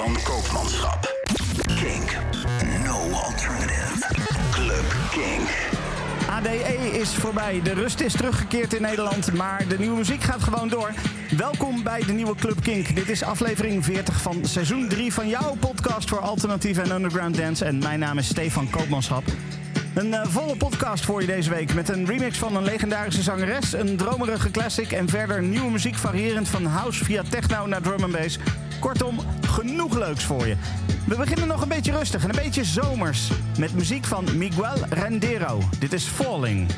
Stefan Koopmanschap. Kink. No alternative. Club Kink. ADE is voorbij. De rust is teruggekeerd in Nederland, maar de nieuwe muziek gaat gewoon door. Welkom bij de nieuwe Club Kink. Dit is aflevering 40 van seizoen 3 van jouw podcast voor alternatieve en underground dance. En mijn naam is Stefan Koopmanschap. Een eh, volle podcast voor je deze week met een remix van een legendarische zangeres, een dromerige classic en verder nieuwe muziek variërend van house via techno naar drum and bass. Kortom, genoeg leuks voor je. We beginnen nog een beetje rustig en een beetje zomers met muziek van Miguel Rendero. Dit is Falling.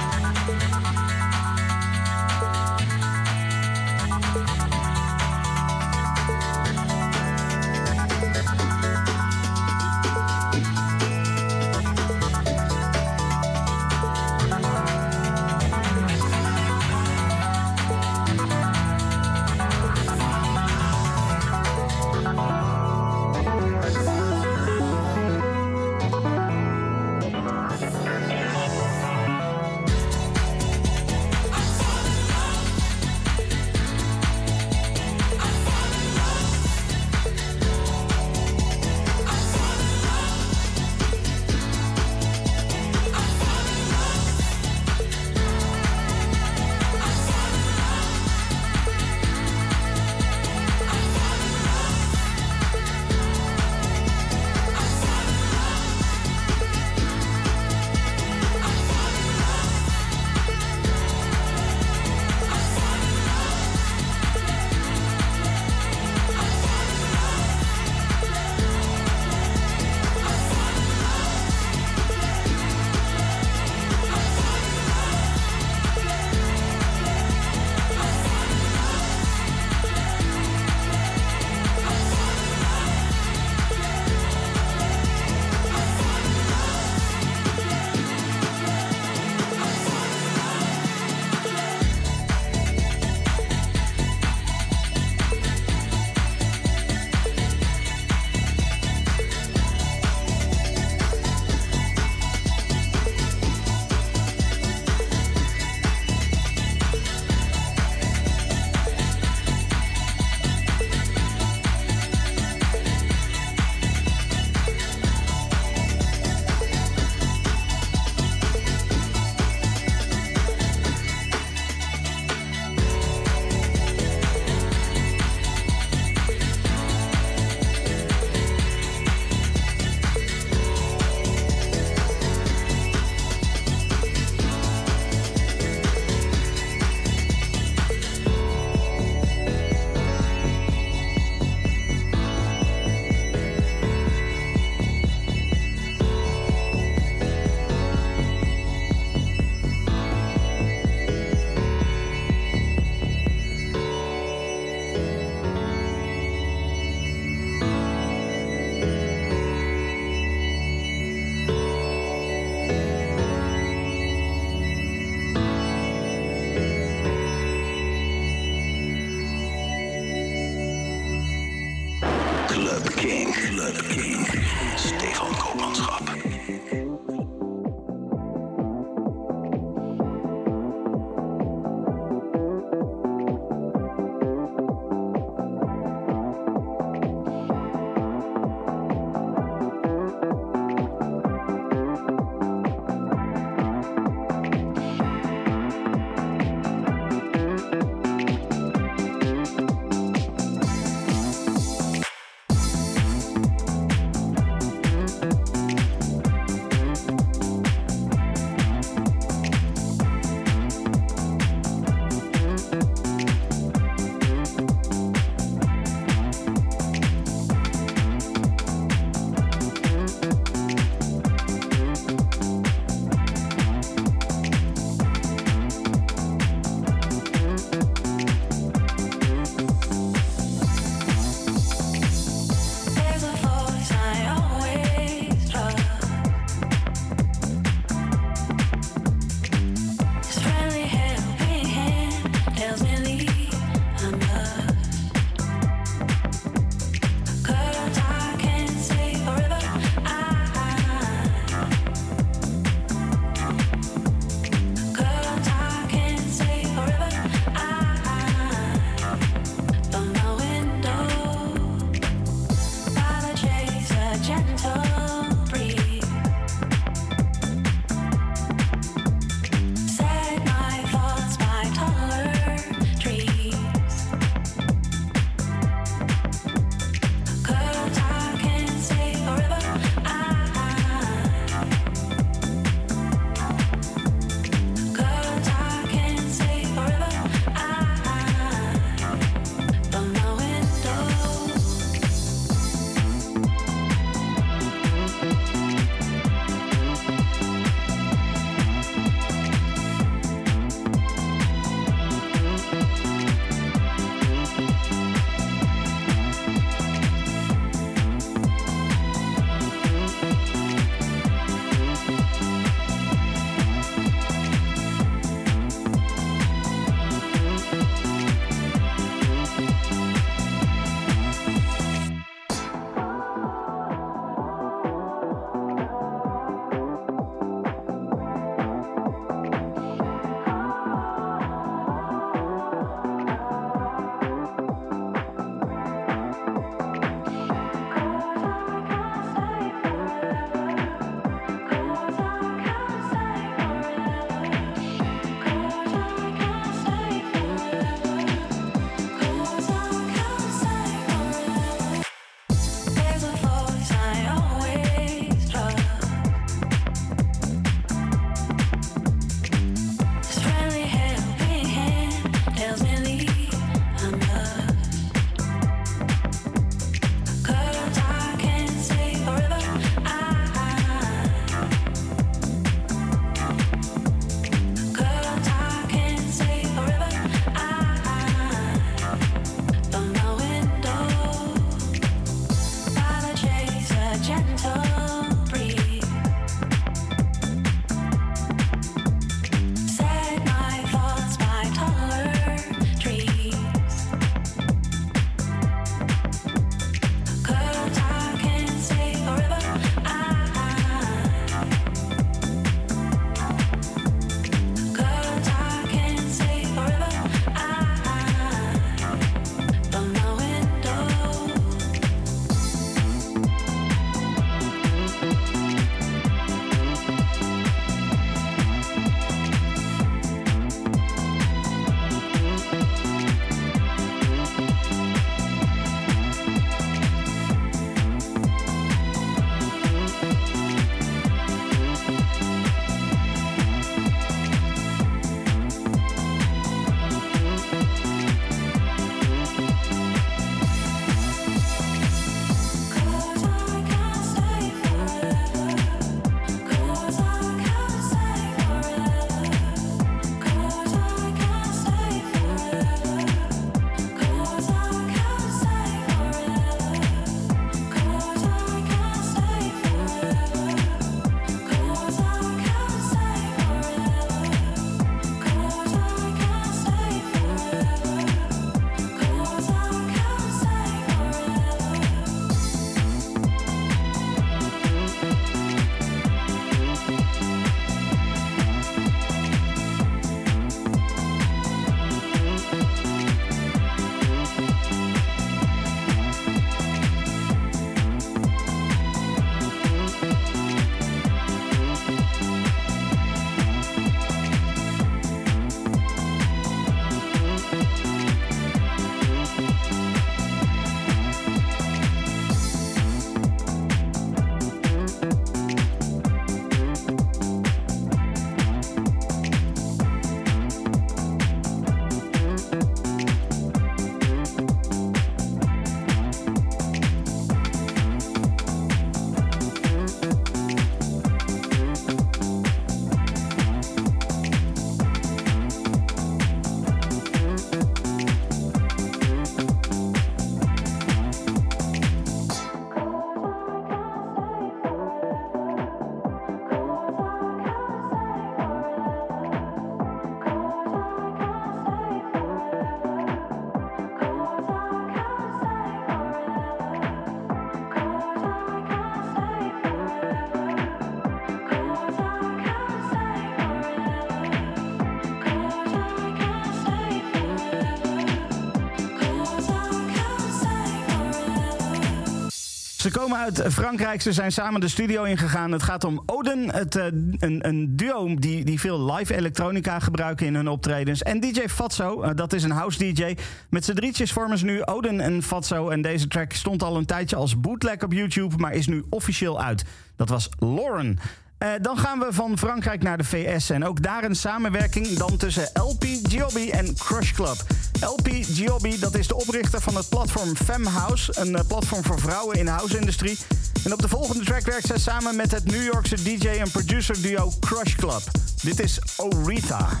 Komen uit Frankrijk, ze zijn samen de studio ingegaan. Het gaat om Oden, het, uh, een, een, duo die, die veel live elektronica gebruiken in hun optredens. En DJ Fatso, uh, dat is een house DJ. Met z'n drietjes vormen ze nu Oden en Fatso. En deze track stond al een tijdje als bootleg op YouTube, maar is nu officieel uit. Dat was Lauren. Uh, dan gaan we van Frankrijk naar de VS. En ook daar een samenwerking dan tussen LP Giobbi en Crush Club. LP Giobbi, dat is de oprichter van het platform Femhouse. Een uh, platform voor vrouwen in de house-industrie. En op de volgende track werkt zij samen met het New Yorkse DJ en producer duo Crush Club. Dit is Oretha.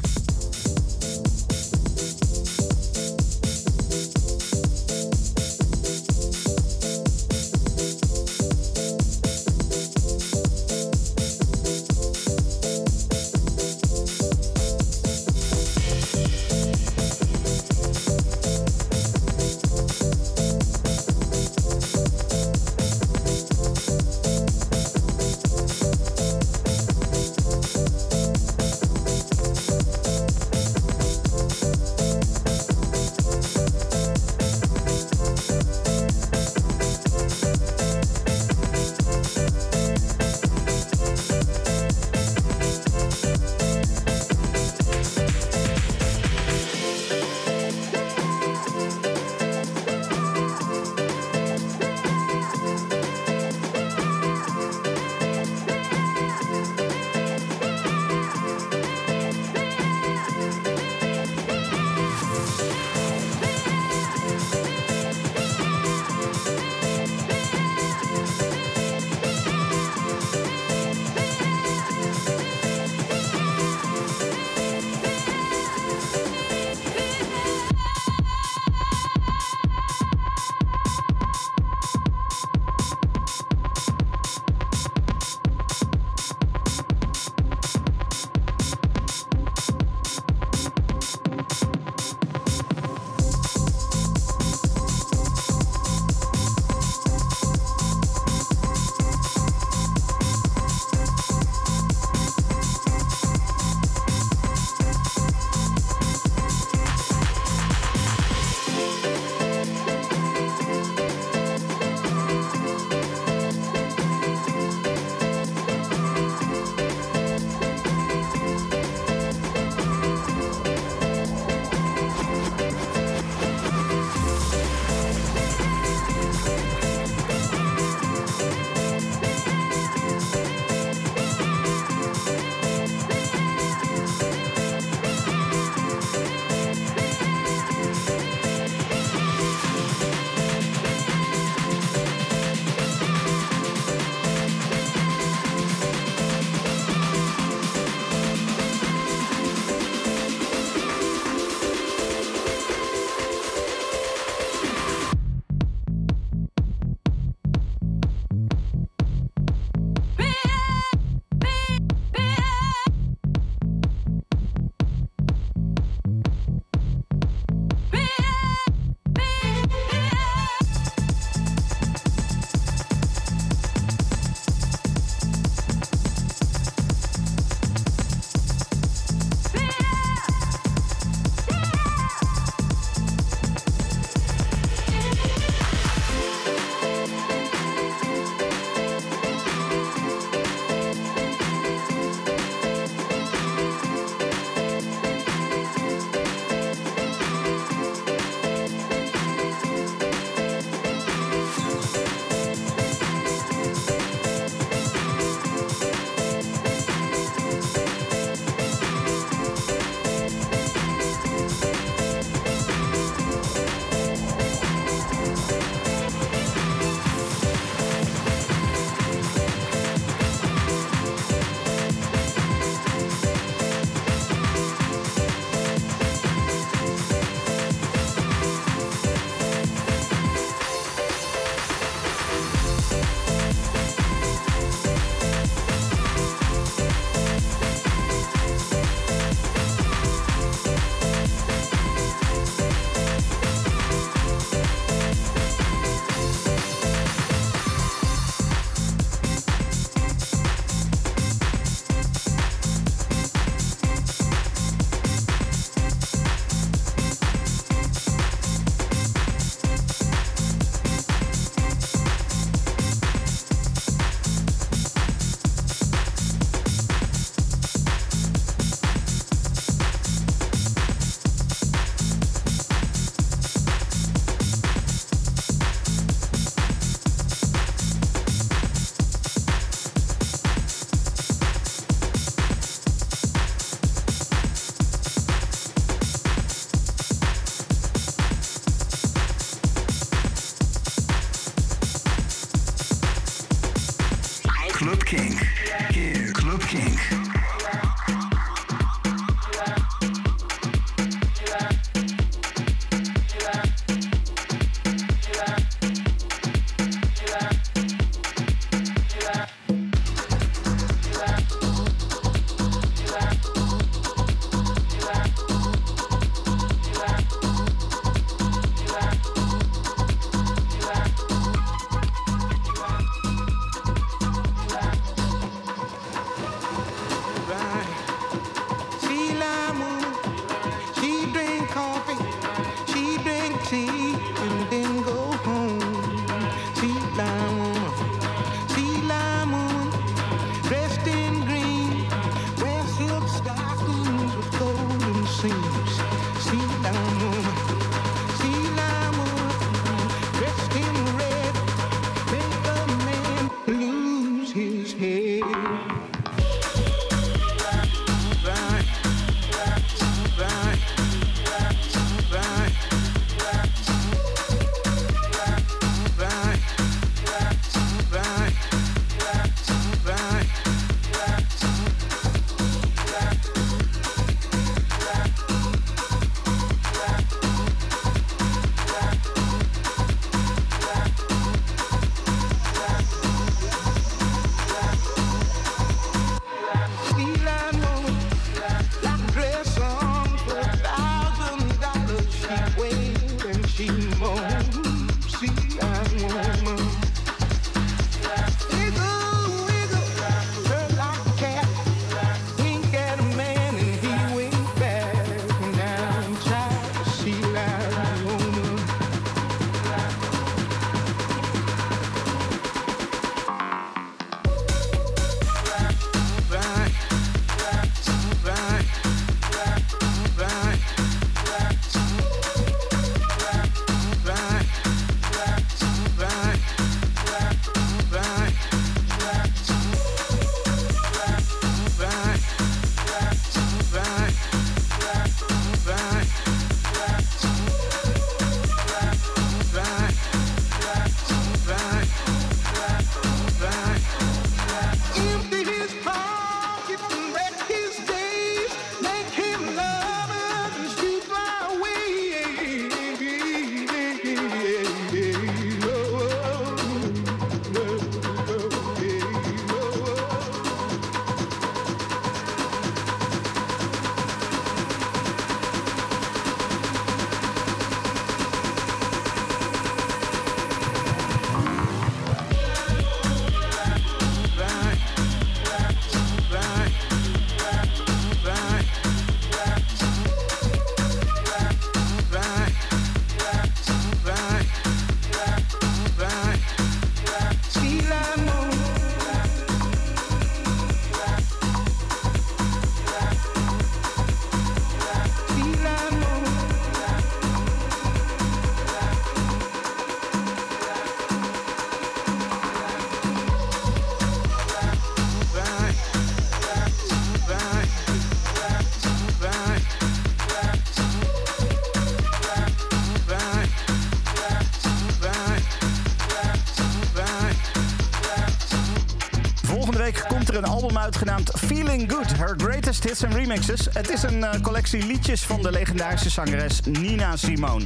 Her Greatest Hits and Remixes. Het is een uh, collectie liedjes van de legendarische zangeres Nina Simone.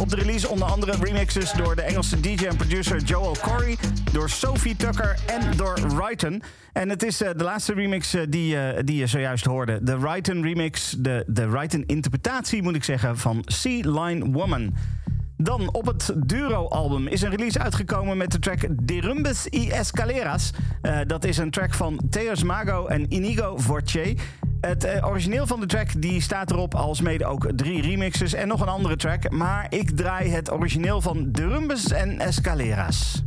Op de release onder andere remixes door de Engelse DJ en producer Joel Corey, door Sophie Tucker en door Ryton. En het is uh, de laatste remix uh, die, die je zojuist hoorde. De Ryton remix, de, de Ryton interpretatie moet ik zeggen, van Sea Line Woman. Dan op het Duro-album is een release uitgekomen met de track Derumbes y Escaleras. Uh, dat is een track van Theos Mago en Inigo Vorche. Het uh, origineel van de track die staat erop als mede ook drie remixes en nog een andere track. Maar ik draai het origineel van Derumbes en Escaleras.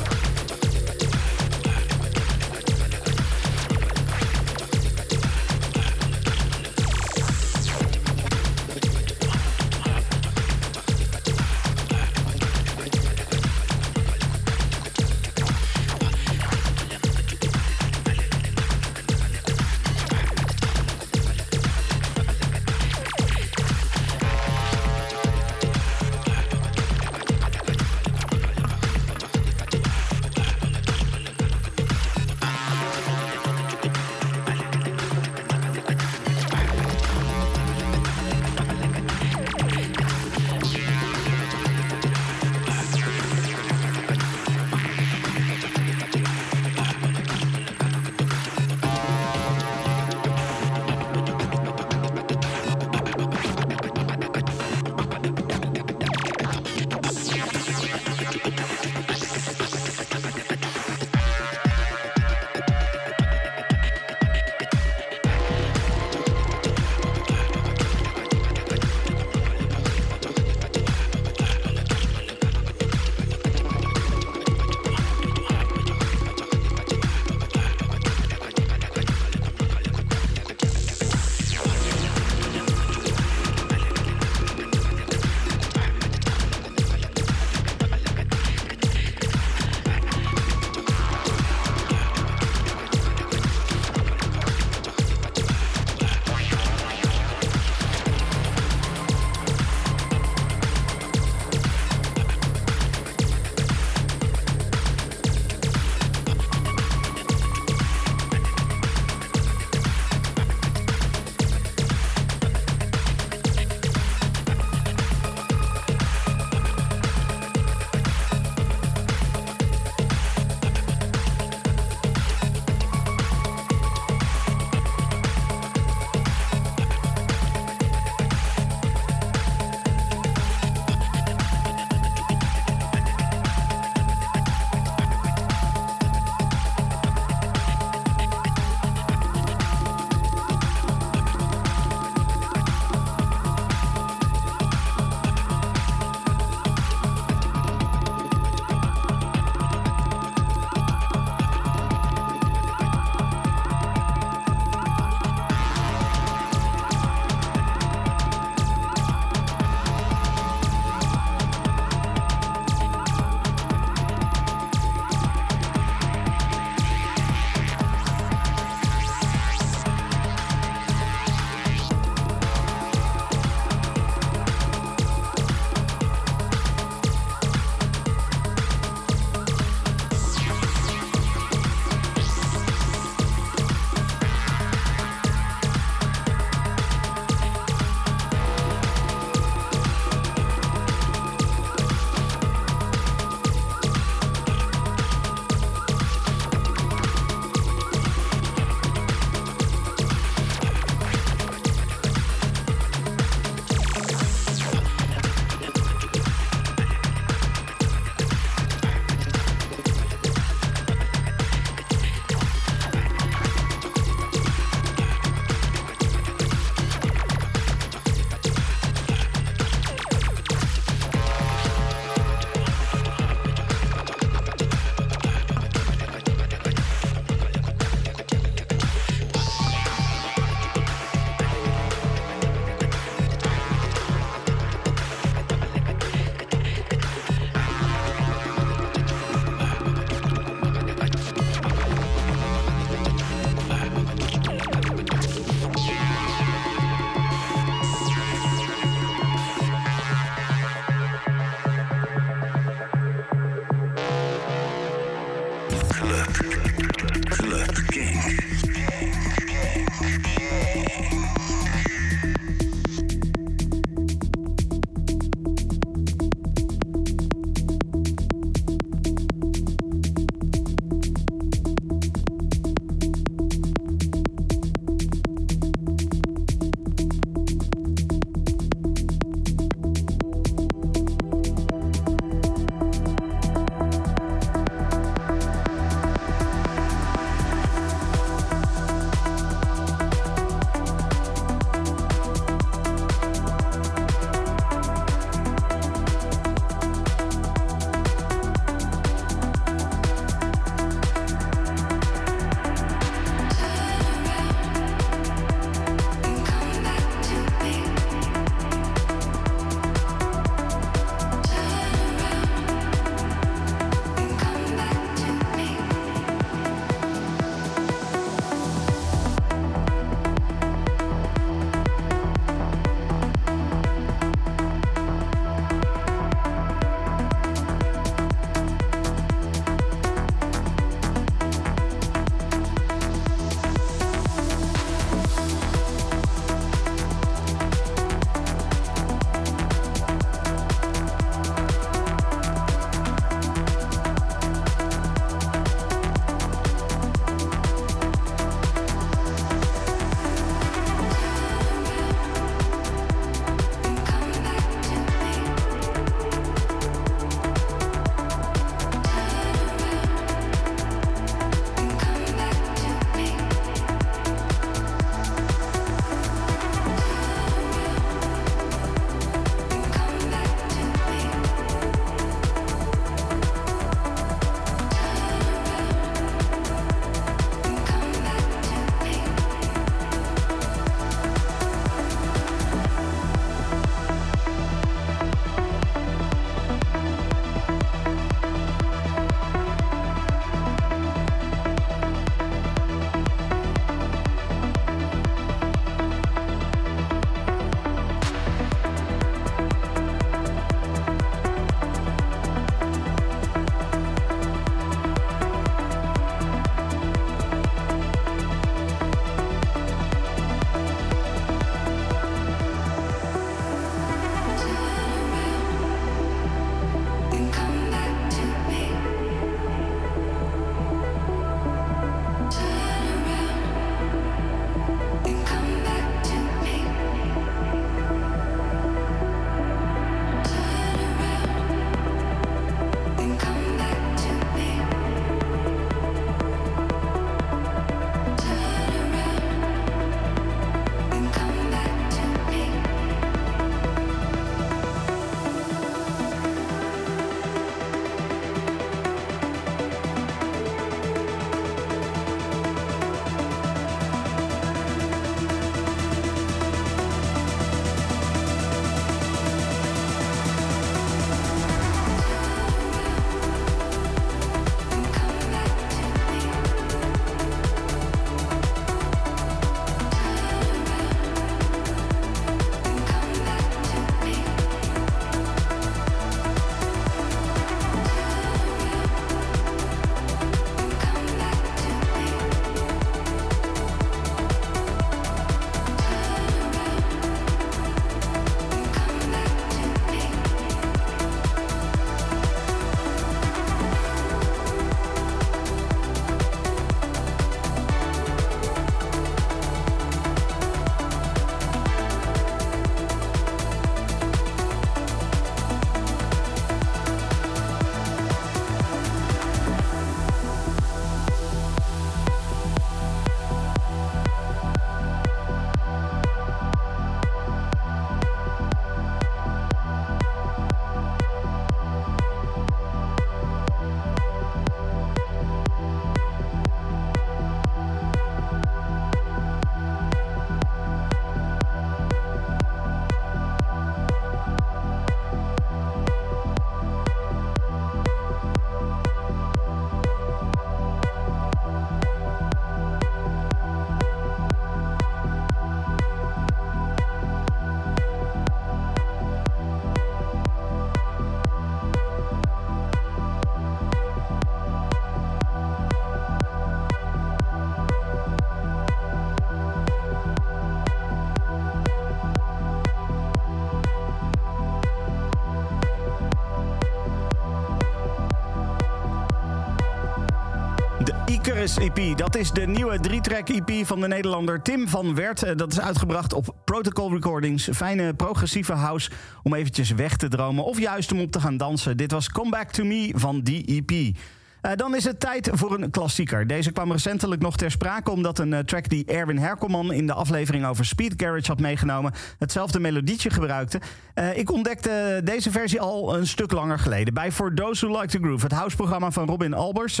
EP, dat is de nieuwe drie-track EP van de Nederlander Tim van Wert. Eh, Dat is uitgebracht op Protocol Recordings. Fijne progressieve house om eventjes weg te dromen of juist om op te gaan dansen. Dit was Come Back To Me van die EP. Eh, dan is het tijd voor een klassieker. Deze kwam recentelijk nog ter sprake omdat een eh, track die Erwin Herkelman in de aflevering over Speed Garage had meegenomen hetzelfde melodietje gebruikte. Eh, ik ontdekte deze versie al een stuk langer geleden bij For Those Who Like to Groove, het houseprogramma van Robin Albers,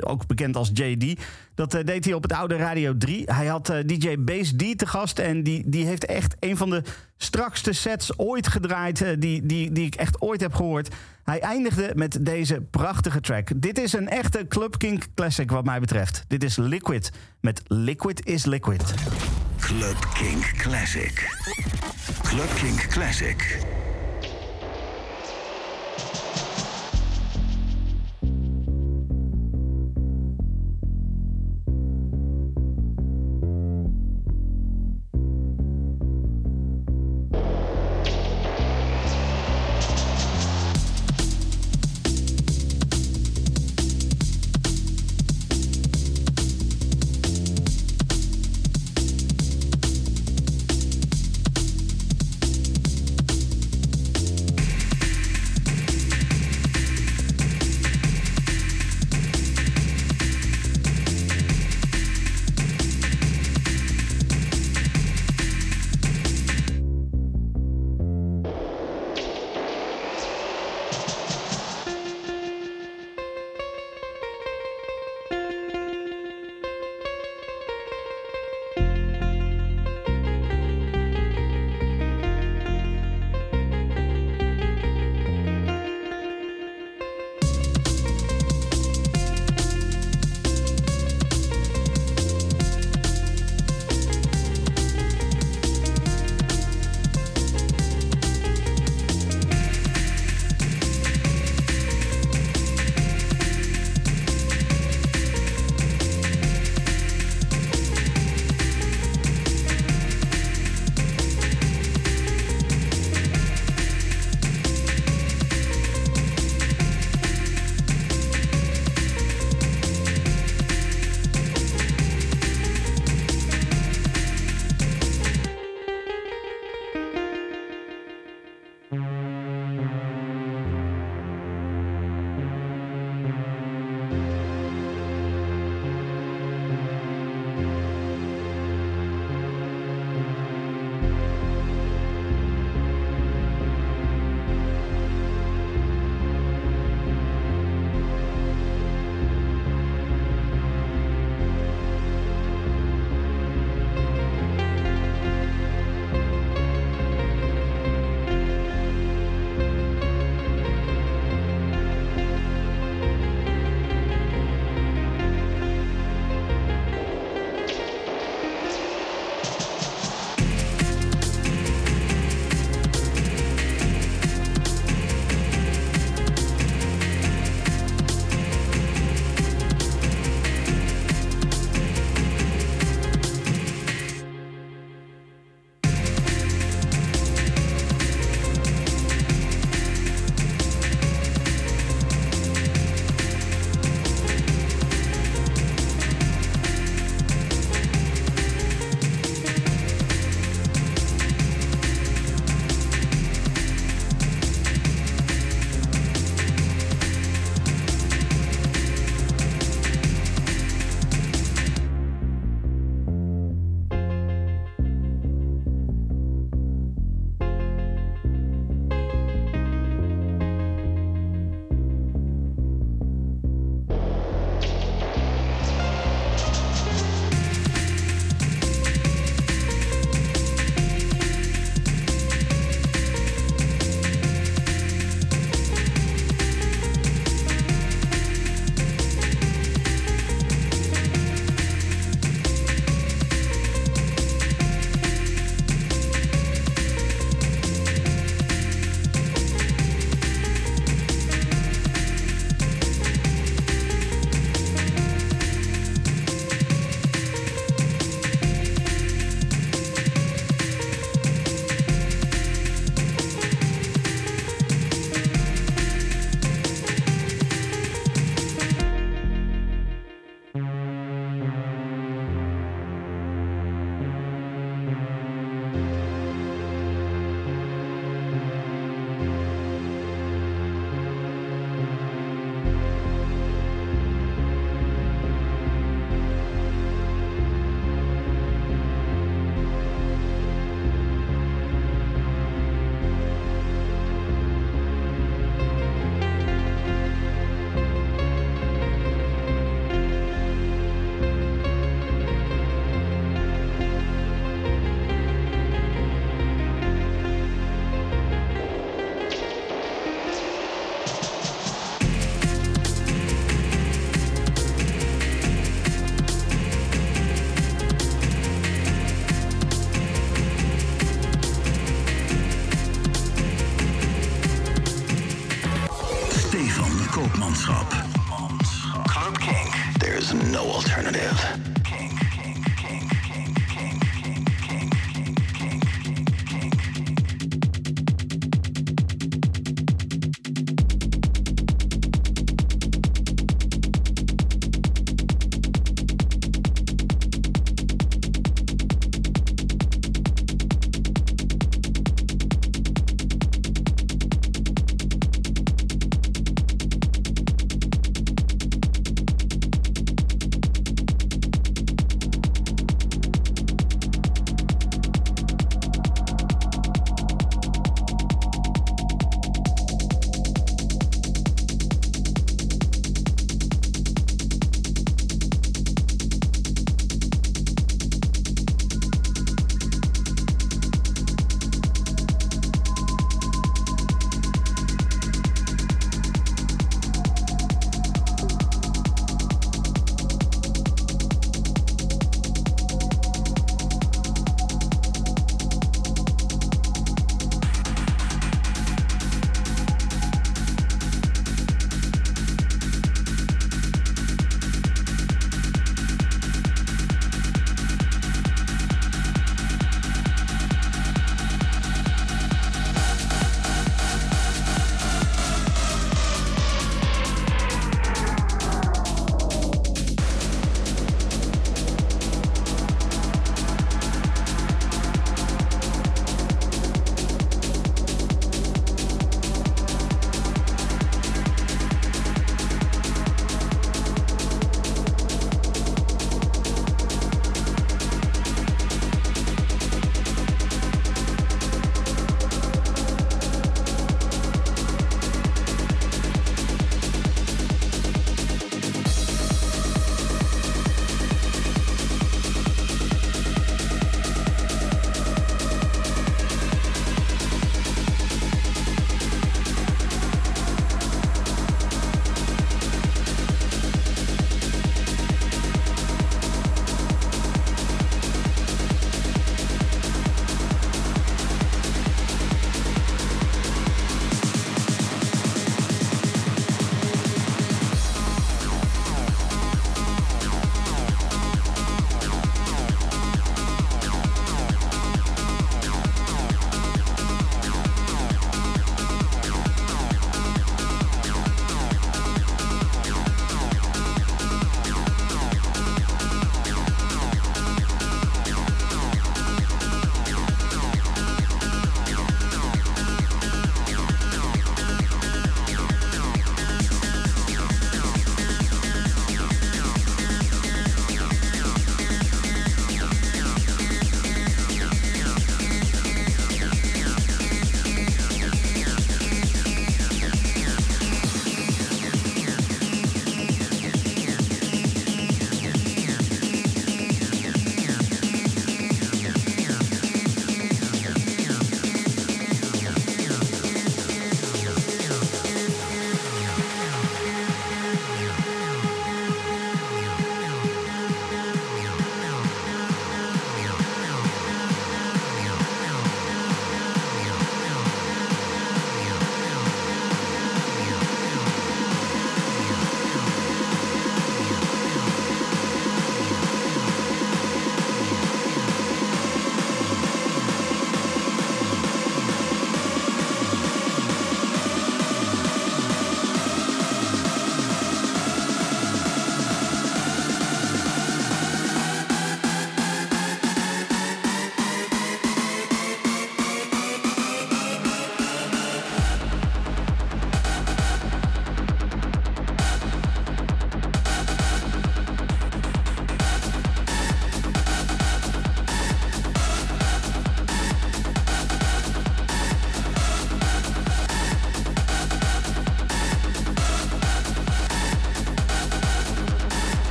ook bekend als JD. Dat eh, deed hij op het oude Radio 3. Hij had eh, DJ Bass D te gast en die, die heeft echt een van de strakste sets ooit gedraaid eh, die, die, die ik echt ooit heb gehoord. Hij eindigde met deze prachtige track. Dit is een echte Club Kink classic wat mij betreft. Dit is Liquid met Liquid is Liquid. Club Kink Classic. Club Kink Classic.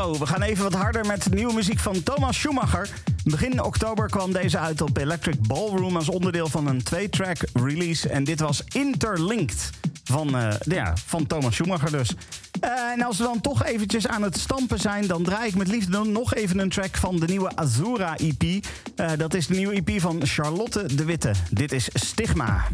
We gaan even wat harder met nieuwe muziek van Thomas Schumacher. Begin oktober kwam deze uit op Electric Ballroom als onderdeel van een twee-track release. En dit was Interlinked van, uh, ja, van Thomas Schumacher dus. Uh, en als we dan toch eventjes aan het stampen zijn... dan draai ik met liefde nog even een track van de nieuwe Azura EP. Uh, dat is de nieuwe EP van Charlotte de Witte. Dit is Stigma.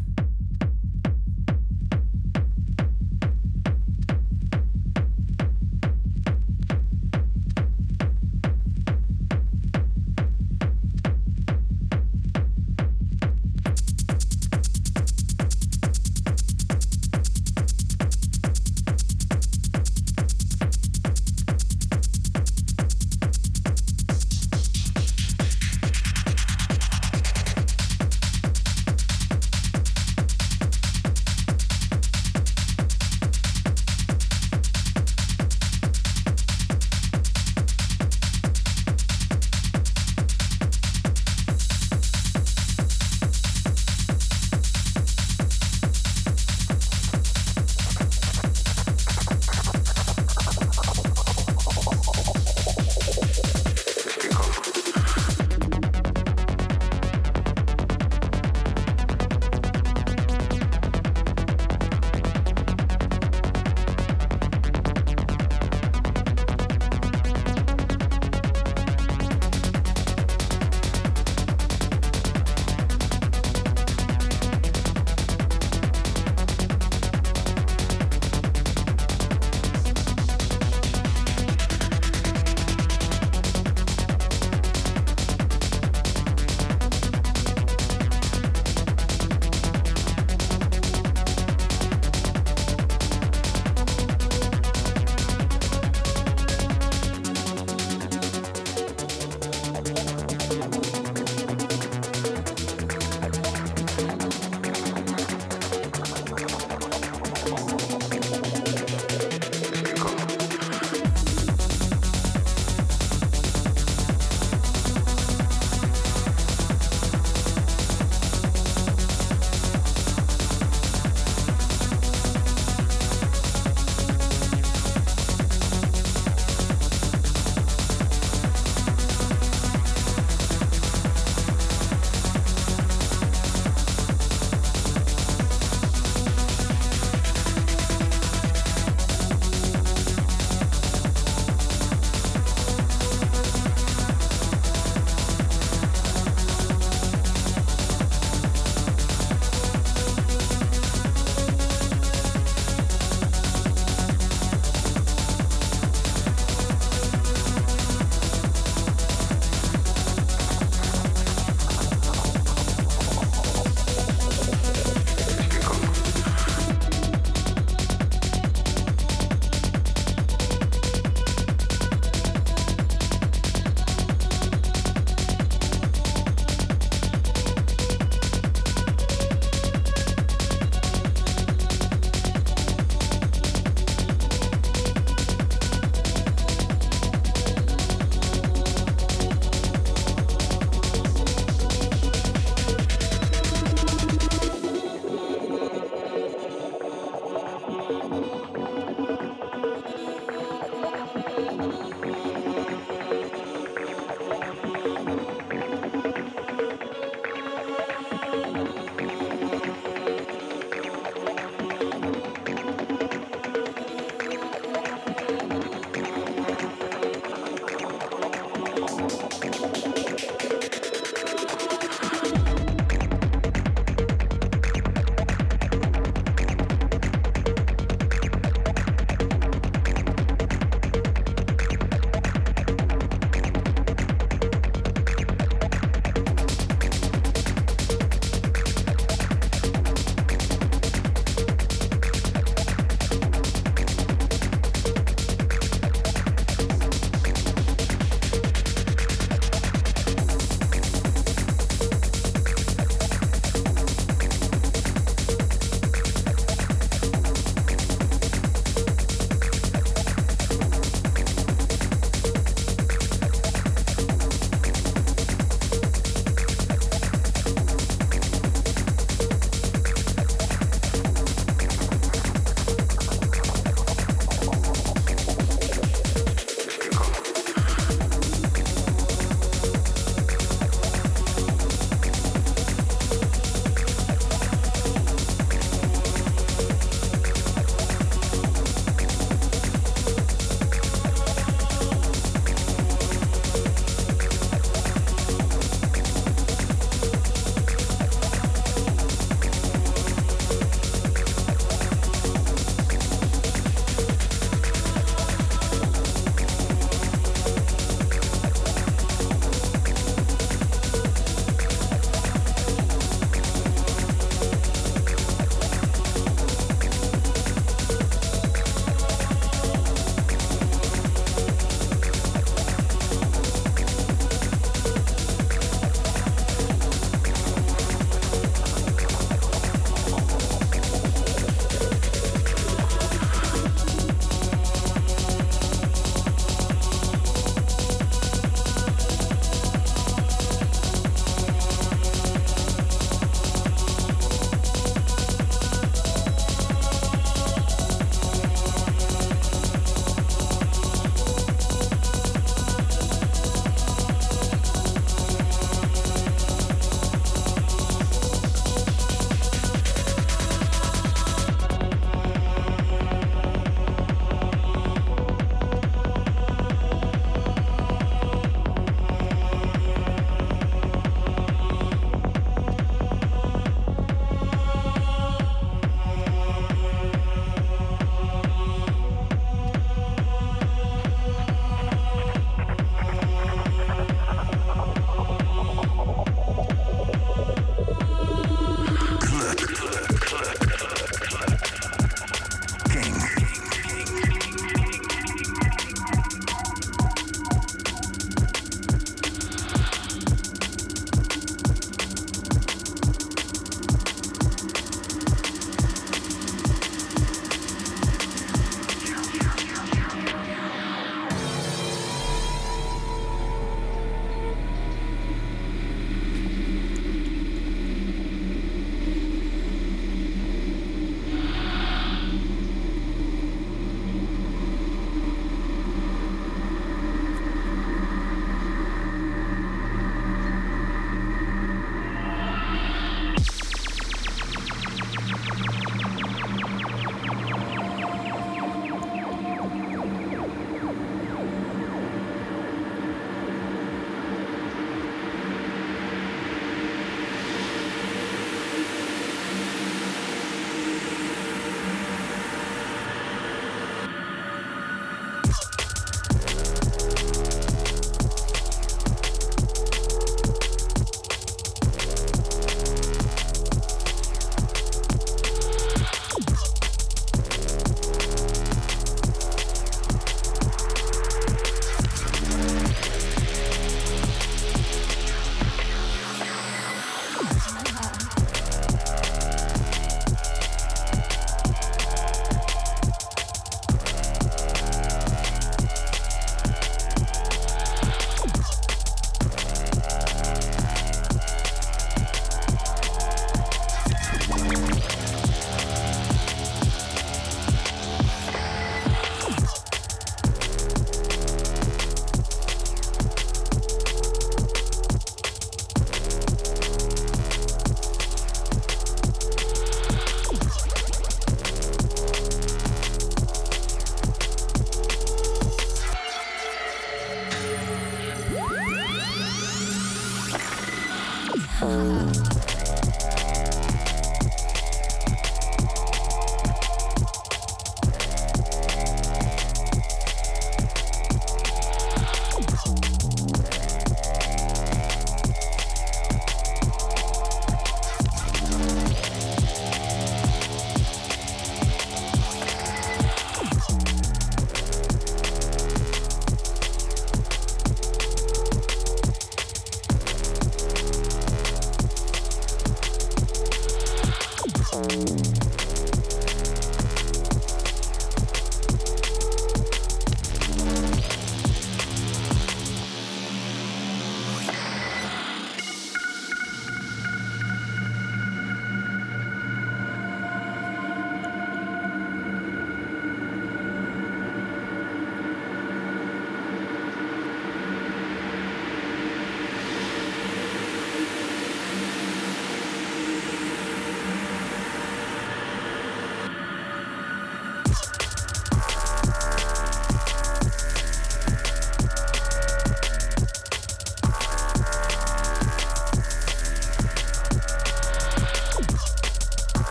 Phone.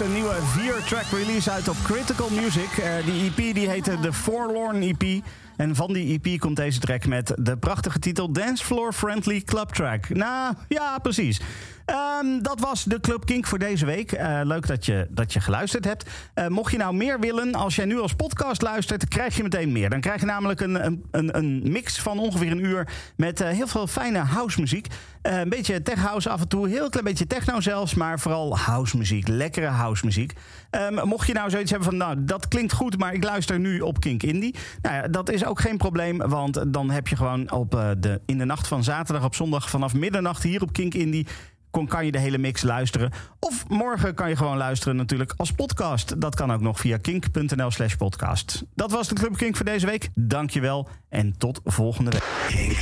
Een nieuwe vier-track release uit op Critical Music. Uh, die EP die heette The Forlorn EP. En van die EP komt deze track met de prachtige titel Dance Floor Friendly Club Track. Nou, ja, precies. Um, dat was de Club Kink voor deze week. Uh, leuk dat je, dat je geluisterd hebt. Uh, mocht je nou meer willen, als jij nu als podcast luistert, krijg je meteen meer. Dan krijg je namelijk een, een, een mix van ongeveer een uur met uh, heel veel fijne house muziek. een beetje tech house af en toe, heel klein beetje techno zelfs, maar vooral house muziek, lekkere house muziek. Um, mocht je nou zoiets hebben van, nou, dat klinkt goed, maar ik luister nu op Kink Indie. Nou ja, dat is ook geen probleem, want dan heb je gewoon op de, in de nacht van zaterdag op zondag vanaf middernacht hier op Kink Indie kan je de hele mix luisteren. Of morgen kan je gewoon luisteren natuurlijk als podcast. Dat kan ook nog via kink.nl slash podcast. Dat was de Club Kink voor deze week. Dankjewel en tot volgende week. Kink,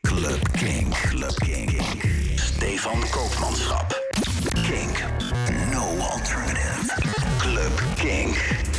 Club Kink. Club Kink. Stefan Koopmanschap. Kink. No alternative. Club Kink.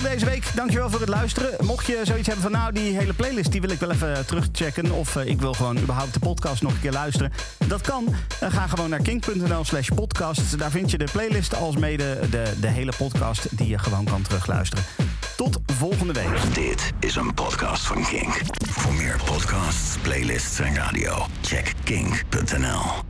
Van deze week. Dankjewel voor het luisteren. Mocht je zoiets hebben van nou, die hele playlist die wil ik wel even terugchecken. Of uh, ik wil gewoon überhaupt de podcast nog een keer luisteren. Dat kan. Uh, ga gewoon naar kink.nl slash podcast. Daar vind je de playlist als mede de, de hele podcast die je gewoon kan terugluisteren. Tot volgende week. Dit is een podcast van Kink. Voor meer podcasts, playlists en radio, check kink.nl.